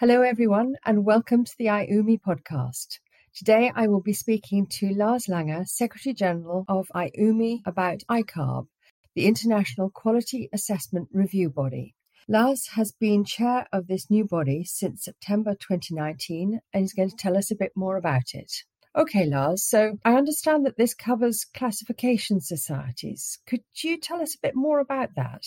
Hello, everyone, and welcome to the IUMI podcast. Today, I will be speaking to Lars Langer, Secretary General of IUMI, about IQARB, the International Quality Assessment Review Body. Lars has been chair of this new body since September 2019 and is going to tell us a bit more about it. Okay, Lars, so I understand that this covers classification societies. Could you tell us a bit more about that?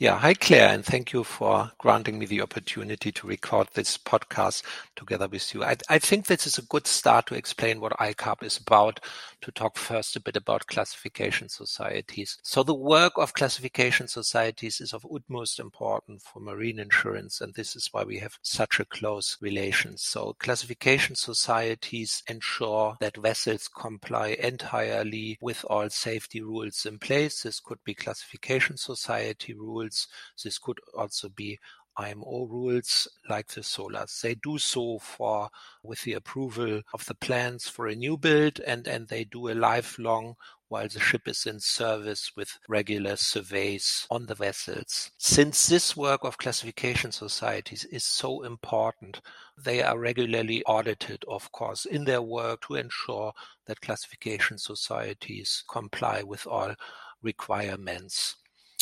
Yeah. Hi, Claire, and thank you for granting me the opportunity to record this podcast together with you. I, I, think this is a good start to explain what IQARB is about, to talk first a bit about classification societies. So the work of classification societies is of utmost importance for marine insurance, and this is why we have such a close relation. So classification societies ensure that vessels comply entirely with all safety rules in place. This could be classification society rules rules. This could also be IMO rules like the SOLAS. They do so for with the approval of the plans for a new build and, and they do a lifelong while the ship is in service with regular surveys on the vessels. Since this work of classification societies is so important, they are regularly audited, of course, in their work to ensure that classification societies comply with all requirements.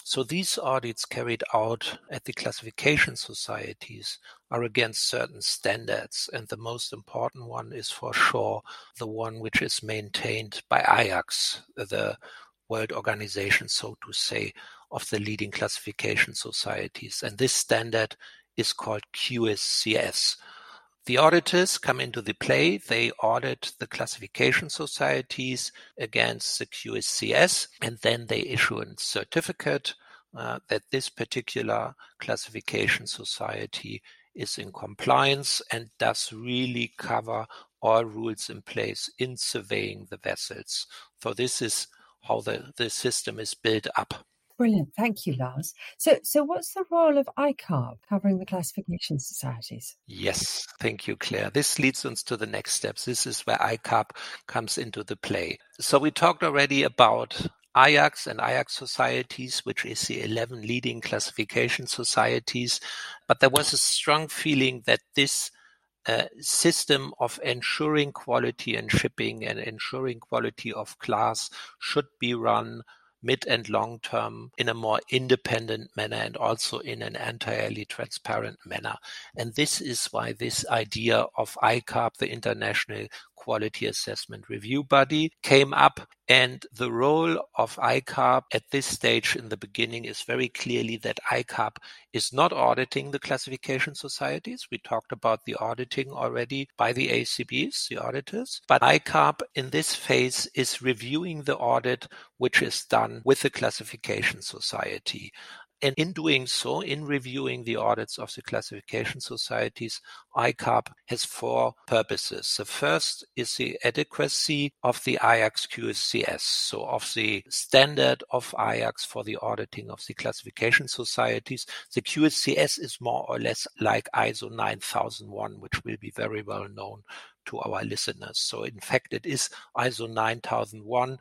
So these audits carried out at the classification societies are against certain standards, and the most important one is for sure the one which is maintained by IACS, the world organization, so to say, of the leading classification societies. And this standard is called QSCS, the auditors come into the play. They audit the classification societies against the QSCS, and then they issue a certificate uh, that this particular classification society is in compliance and does really cover all rules in place in surveying the vessels. So this is how the, the system is built up. Brilliant. Thank you, Lars. So, so what's the role of IQARB covering the classification societies? Yes, thank you, Claire. This leads us to the next steps. This is where IQARB comes into the play. So we talked already about IACS and IACS societies, which is the 11 leading classification societies. But there was a strong feeling that this uh, system of ensuring quality in shipping and ensuring quality of class should be run mid and long term in a more independent manner and also in an entirely transparent manner. And this is why this idea of IQARB, the International Quality Assessment Review Body, came up. And the role of IQARB at this stage in the beginning is very clearly that IQARB is not auditing the classification societies. We talked about the auditing already by the ACBs, the auditors. But IQARB in this phase is reviewing the audit which is done with the classification society. And in doing so, in reviewing the audits of the classification societies, IQARB has four purposes. The first is the adequacy of the IACS QSCS, so of the standard of IACS for the auditing of the classification societies. The QSCS is more or less like ISO 9001, which will be very well known to our listeners. So in fact, it is ISO 9001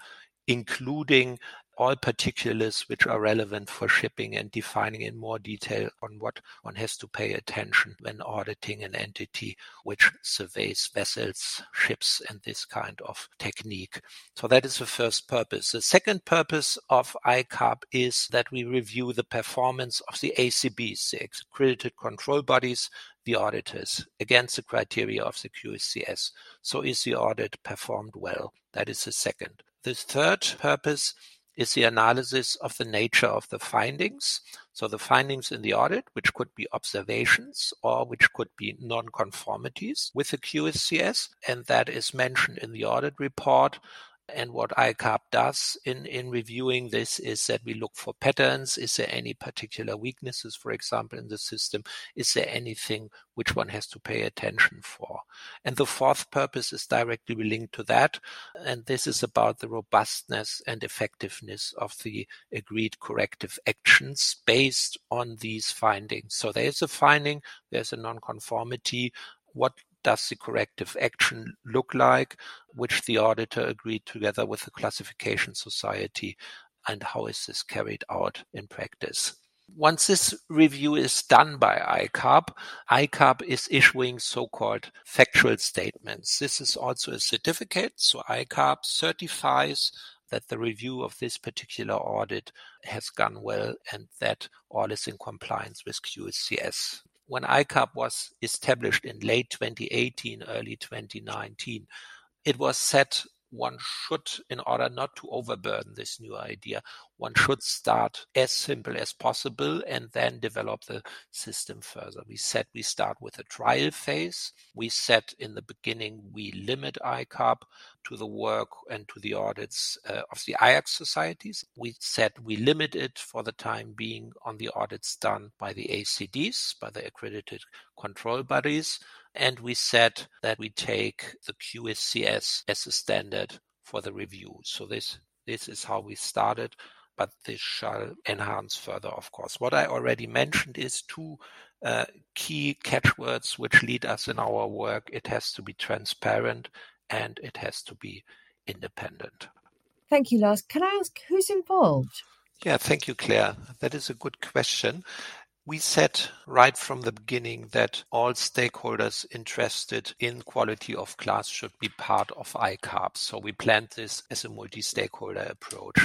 including all particulars which are relevant for shipping and defining in more detail on what one has to pay attention when auditing an entity which surveys vessels, ships, and this kind of technique. So that is the first purpose. The second purpose of IQARB is that we review the performance of the ACBs, the accredited control bodies, the auditors against the criteria of the QSCS. So is the audit performed well? That is the second. The third purpose is the analysis of the nature of the findings. So the findings in the audit, which could be observations or which could be non-conformities with the QSCS, and that is mentioned in the audit report. And what IQARB does in, in reviewing this is that we look for patterns. Is there any particular weaknesses, for example, in the system? Is there anything which one has to pay attention for? And the fourth purpose is directly linked to that. And this is about the robustness and effectiveness of the agreed corrective actions based on these findings. So there is a finding, there's a nonconformity. What does the corrective action look like, which the auditor agreed together with the classification society, and how is this carried out in practice? Once this review is done by IQARB, IQARB is issuing so-called factual statements. This is also a certificate, so IQARB certifies that the review of this particular audit has gone well and that all is in compliance with QSCS. When IQARB was established in late 2018, early 2019, it was set one should, in order not to overburden this new idea, one should start as simple as possible and then develop the system further. We said we start with a trial phase. We said in the beginning we limit IQARB to the work and to the audits uh, of the IACS societies. We said we limit it for the time being on the audits done by the ACBs, by the accredited control bodies and we said that we take the QSCS as a standard for the review. So this this is how we started, but this shall enhance further, of course. What I already mentioned is two uh, key catchwords which lead us in our work. It has to be transparent and it has to be independent. Thank you, Lars. Can I ask who's involved? Yeah, thank you, Claire. That is a good question. We said right from the beginning that all stakeholders interested in quality of class should be part of IQARB. So we planned this as a multi-stakeholder approach.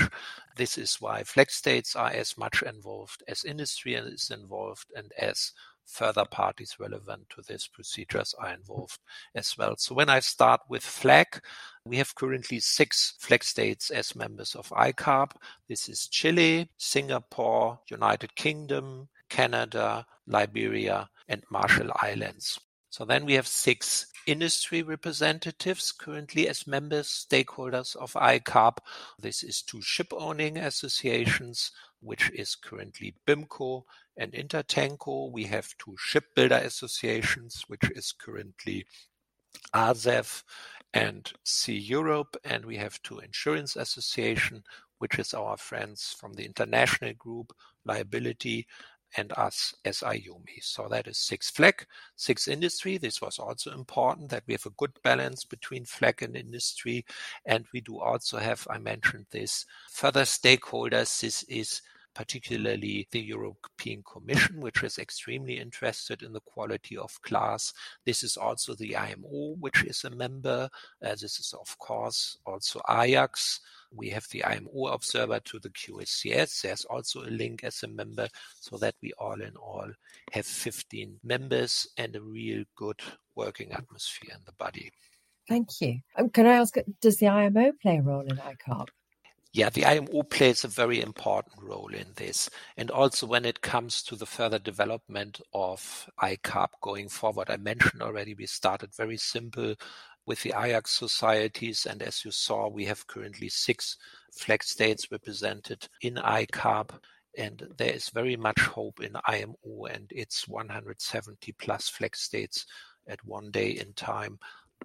This is why flag states are as much involved as industry is involved and as further parties relevant to these procedures are involved as well. So when I start with flag, we have currently six flag states as members of IQARB. This is Chile, Singapore, United Kingdom, Canada, Liberia, and Marshall Islands. So then we have six industry representatives currently as members, stakeholders of IQARB. This is two ship owning associations, which is currently BIMCO and Intertanko. We have two shipbuilder associations, which is currently ASEF and Sea Europe, and we have two insurance association, which is our friends from the international group liability and us as IUMI. So that is six flag, six industry. This was also important that we have a good balance between flag and industry. And we do also have, I mentioned this, further stakeholders. This is particularly the European Commission, which is extremely interested in the quality of class. This is also the IMO, which is a member. Uh, this is, of course, also IACS. We have the IMO observer to the QSCS. There's also a link as a member so that we all in all have 15 members and a real good working atmosphere in the body. Thank you. Um, can I ask, does the IMO play a role in IQARB? Yeah, the IMO plays a very important role in this. And also when it comes to the further development of IQARB going forward, I mentioned already we started very simple with the IACS societies. And as you saw, we have currently six flag states represented in IQARB. And there is very much hope in IMO and its 170 plus flag states at one day in time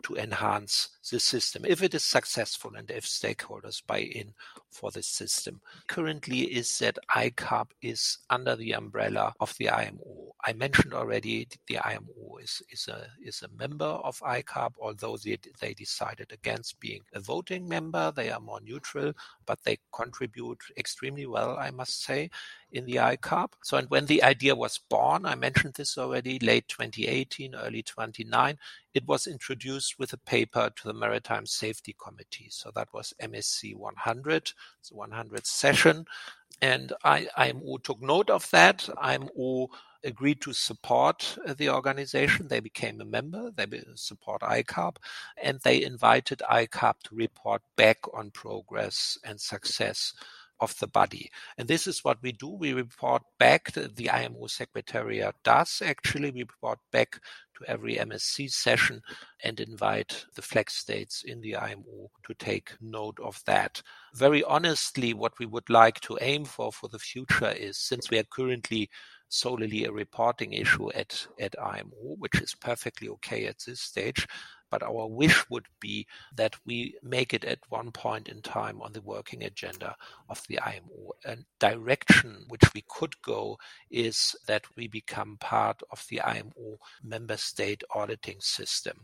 to enhance the system if it is successful and if stakeholders buy in for the system. Currently is that IQARB is under the umbrella of the IMO. I mentioned already the IMO is, is a is a member of IQARB, although they, they decided against being a voting member. They are more neutral, but they contribute extremely well, I must say in the IQARB. So, and when the idea was born, I mentioned this already, late 2018, early 29, it was introduced with a paper to the Maritime Safety Committee. So that was MSC 100, the 100th session. And I, took note of that. IMO agreed to support uh, the organization. They became a member. They support IQARB, and they invited IQARB to report back on progress and success of the body. And this is what we do. We report back, the IMO Secretariat does actually, we report back to every MSC session and invite the flag states in the IMO to take note of that. Very honestly, what we would like to aim for for the future is since we are currently solely a reporting issue at, at IMO, which is perfectly okay at this stage, but our wish would be that we make it at one point in time on the working agenda of the IMO. A direction which we could go is that we become part of the IMO member state auditing system.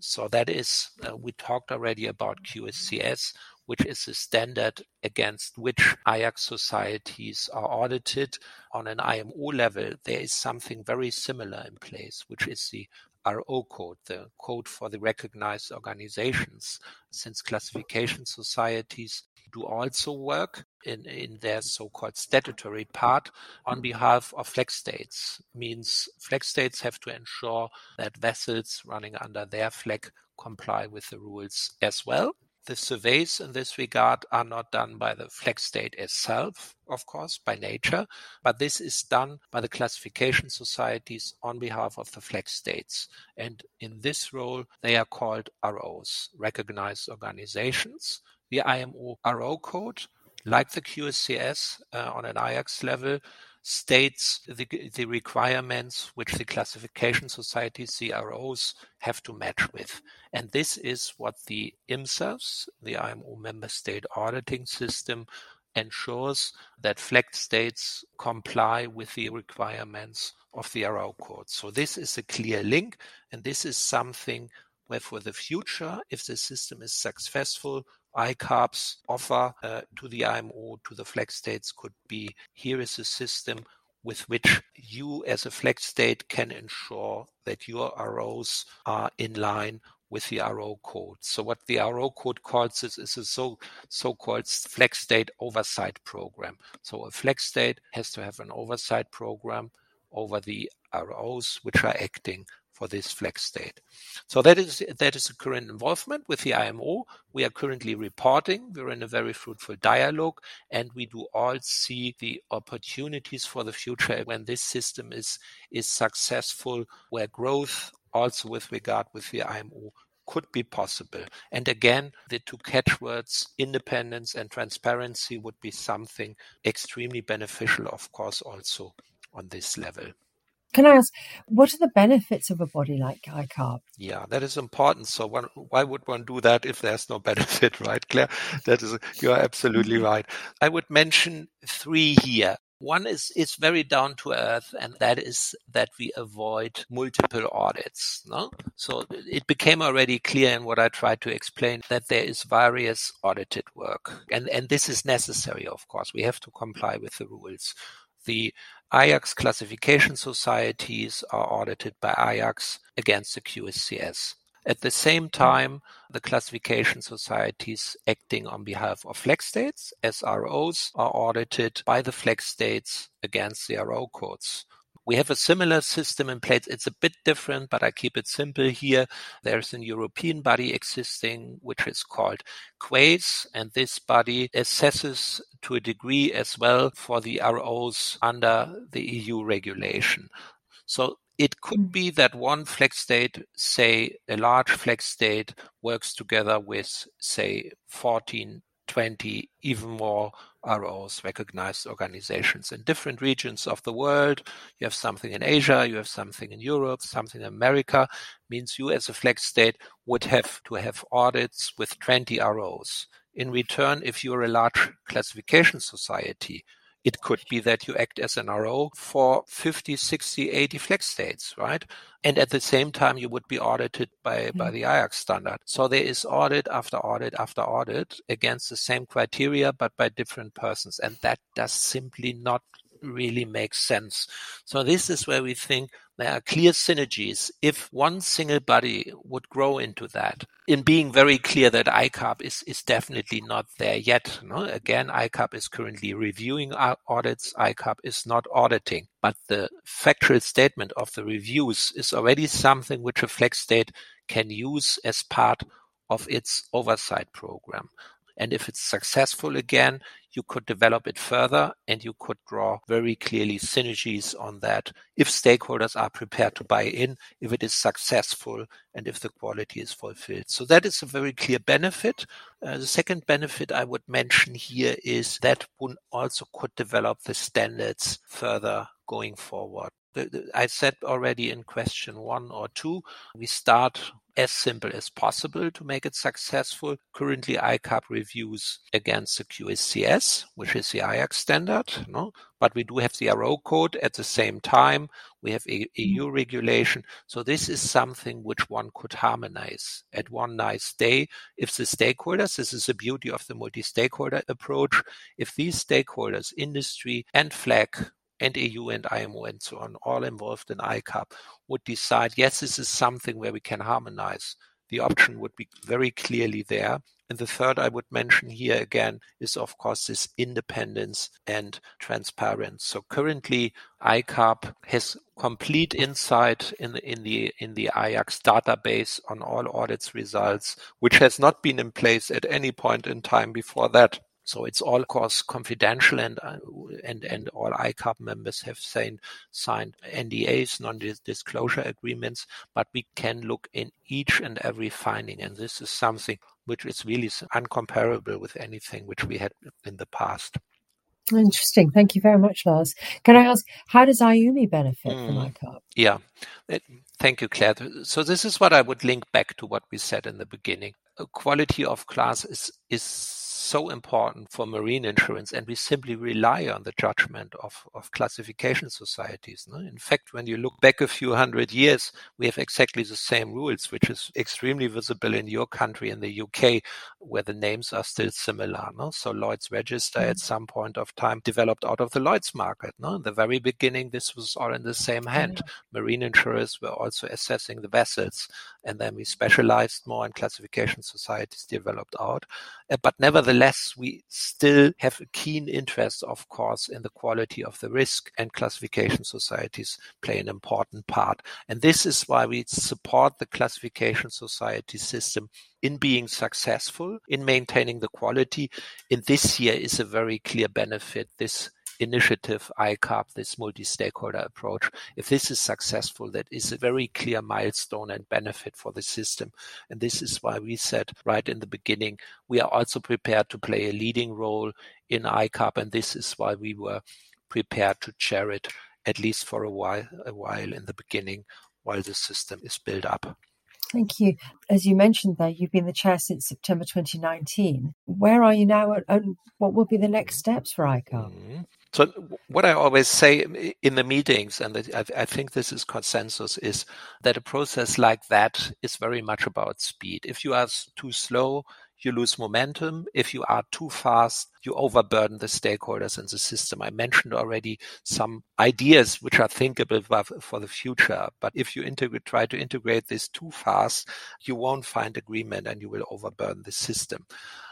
So that is, uh, we talked already about QSCS which is the standard against which IAC societies are audited. On an IMO level, there is something very similar in place, which is the RO code, the code for the recognized organizations, since classification societies do also work in, in their so-called statutory part on behalf of flag states. Means flag states have to ensure that vessels running under their flag comply with the rules as well. The surveys in this regard are not done by the flag state itself, of course, by nature, but this is done by the classification societies on behalf of the flag states. And in this role, they are called ROs, recognized organizations. The IMO RO code, like the QSCS uh, on an IACS level, states the, the requirements which the classification societies, CROs, have to match with. And this is what the IMSAS, the IMO member state auditing system, ensures that flag states comply with the requirements of the RO code. So this is a clear link, and this is something where for the future, if the system is successful, IQARB's offer uh, to the IMO, to the flag states could be here is a system with which you as a flag state can ensure that your ROs are in line with the RO code. So what the RO code calls this is a so, so-called flag state oversight program. So a flag state has to have an oversight program over the ROs which are acting for this flex state. So that is that is the current involvement with the IMO. We are currently reporting. We're in a very fruitful dialogue, and we do all see the opportunities for the future when this system is is successful, where growth also with regard with the IMO could be possible. And again, the two catchwords, independence and transparency, would be something extremely beneficial, of course, also on this level. Can I ask, what are the benefits of a body like IQARB? Yeah, that is important. So, one, why would one do that if there's no benefit, right, Claire? That is, you are absolutely mm-hmm. right. I would mention three here. One is is very down to earth, and that is that we avoid multiple audits. No, so it became already clear in what I tried to explain that there is various audited work, and and this is necessary. Of course, we have to comply with the rules. The IACS classification societies are audited by IACS against the QSCS. At the same hmm. time, the classification societies acting on behalf of flag states, SROs, are audited by the flag states against the RO codes. We have a similar system in place. It's a bit different, but I keep it simple here. There's a European body existing, which is called QAIS, and this body assesses to a degree as well for the ROs under the EU regulation. So it could mm. be that one flex state, say a large flex state, works together with, say, 14 20, even more ROs, recognized organizations in different regions of the world. You have something in Asia, you have something in Europe, something in America, means you as a flex state would have to have audits with 20 ROs. In return, if you're a large classification society, it could be that you act as an RO for 50, 60, 80 flag states, right? And at the same time, you would be audited by, mm-hmm. by the IAC standard. So there is audit after audit after audit against the same criteria, but by different persons. And that does simply not really makes sense. So this is where we think there are clear synergies if one single body would grow into that. In being very clear that IQARB is, is definitely not there yet. No? Again, IQARB is currently reviewing audits. IQARB is not auditing. But the factual statement of the reviews is already something which a flag state can use as part of its oversight program. And if it's successful again, you could develop it further and you could draw very clearly synergies on that if stakeholders are prepared to buy in, if it is successful, and if the quality is fulfilled. So that is a very clear benefit. Uh, the second benefit I would mention here is that one also could develop the standards further going forward. I said already in question one or two, we start as simple as possible to make it successful. Currently, IQARB reviews against the QSCS, which is the IAC standard, no? but we do have the RO code at the same time. We have a EU mm. regulation. So this is something which one could harmonize at one nice day. If the stakeholders, this is the beauty of the multi-stakeholder approach, if these stakeholders, industry and FLAG, and EU and IMO and so on, all involved in IQARB, would decide, yes, this is something where we can harmonize. The option would be very clearly there. And the third I would mention here again is, of course, this independence and transparency. So currently, IQARB has complete insight in the, in the in the IACS database on all audits results, which has not been in place at any point in time before that. So it's all, of course, confidential, and uh, and and all IQARB members have signed signed NDAs, non-disclosure agreements. But we can look in each and every finding, and this is something which is really uncomparable with anything which we had in the past. Interesting. Thank you very much, Lars. Can I ask, how does IUMI benefit mm, from IQARB? Yeah. Thank you, Claire. So this is what I would link back to what we said in the beginning. Quality of class is is so important for marine insurance, and we simply rely on the judgment of, of classification societies. No? In fact, when you look back a few hundred years, we have exactly the same rules, which is extremely visible in your country, in the UK, where the names are still similar. No? So Lloyd's Register at mm-hmm. some point of time developed out of the Lloyd's market. No? In the very beginning, this was all in the same hand. Marine insurers were also assessing the vessels, and then we specialized more, and classification societies developed out. Uh, but nevertheless, we still have a keen interest, of course, in the quality of the risk, and classification societies play an important part. And this is why we support the classification society system in being successful in maintaining the quality. In this year is a very clear benefit. This initiative, IQARB, this multi-stakeholder approach, if this is successful, that is a very clear milestone and benefit for the system. And this is why we said right in the beginning, we are also prepared to play a leading role in IQARB. And this is why we were prepared to chair it at least for a while, a while in the beginning while the system is built up. Thank you. As you mentioned there, you've been the chair since September 2019. Where are you now and what will be the next steps for IQARB? Mm-hmm. So what I always say in the meetings, and I think this is consensus, is that a process like that is very much about speed. If you are too slow, you lose momentum. If you are too fast, you overburden the stakeholders and the system. I mentioned already some ideas which are thinkable for the future. But if you integrate, try to integrate this too fast, you won't find agreement and you will overburden the system.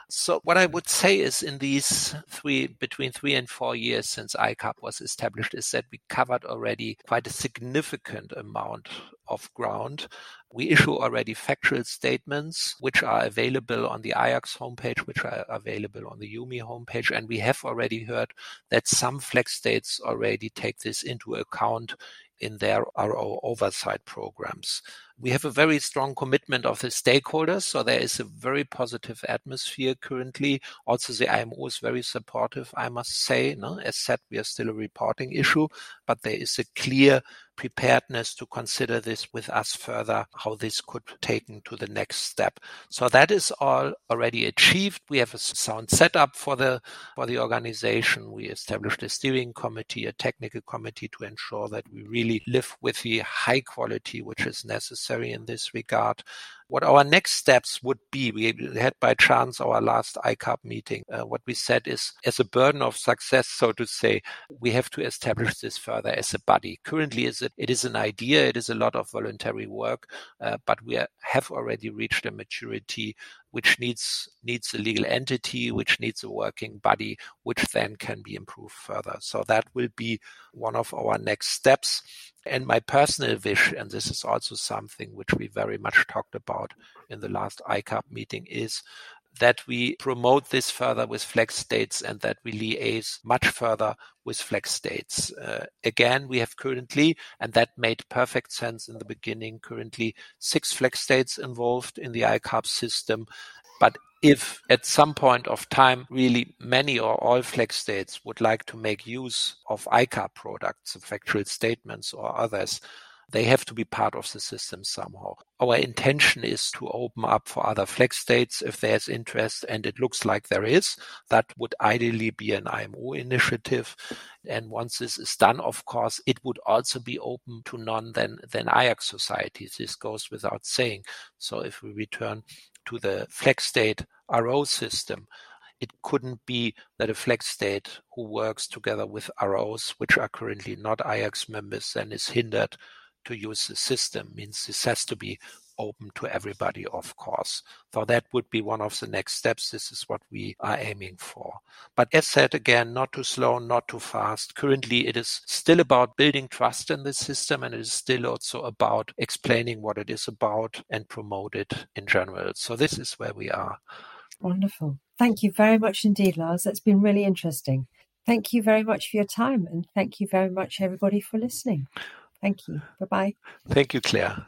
So what I would say is in these three, between three and four years since IQARB was established is that we covered already quite a significant amount of ground. We issue already factual statements, which are available on the IACS homepage, which are available on the IUMI homepage. And we have already heard that some flag states already take this into account in their RO oversight programs. We have a very strong commitment of the stakeholders, so there is a very positive atmosphere currently. Also, the IMO is very supportive, I must say. No? As said, we are still a reporting issue, but there is a clear preparedness to consider this with us further, how this could be taken to the next step. So that is all already achieved. We have a sound setup for the for the organization. We established a steering committee, a technical committee to ensure that we really live with the high quality which is necessary necessary in this regard. What our next steps would be, we had by chance our last IQARB meeting. Uh, what we said is, as a burden of success, so to say, we have to establish this further as a body. Currently, is it, it is an idea, it is a lot of voluntary work, uh, but we have already reached a maturity which needs needs a legal entity, which needs a working body, which then can be improved further. So that will be one of our next steps. And my personal wish, and this is also something which we very much talked about in the last IQARB meeting, is that we promote this further with flex states and that we liaise much further with flex states. Uh, again, we have currently, and that made perfect sense in the beginning, currently six flex states involved in the IQARB system. But if at some point of time, really many or all flex states would like to make use of IQARB products, factual statements or others, they have to be part of the system somehow. Our intention is to open up for other flag states if there's interest, and it looks like there is. That would ideally be an IMO initiative. And once this is done, of course, it would also be open to non than, than IAC societies. This goes without saying. So if we return to the flag state RO system, it couldn't be that a flag state who works together with ROs, which are currently not IACS members, then is hindered to use the system. Means this has to be open to everybody, of course. So that would be one of the next steps. This is what we are aiming for. But as said again, not too slow, not too fast. Currently, it is still about building trust in the system and it is still also about explaining what it is about and promote it in general. So this is where we are. Wonderful. Thank you very much indeed, Lars. That's been really interesting. Thank you very much for your time and thank you very much, everybody, for listening. Thank you. Bye bye. Thank you, Claire.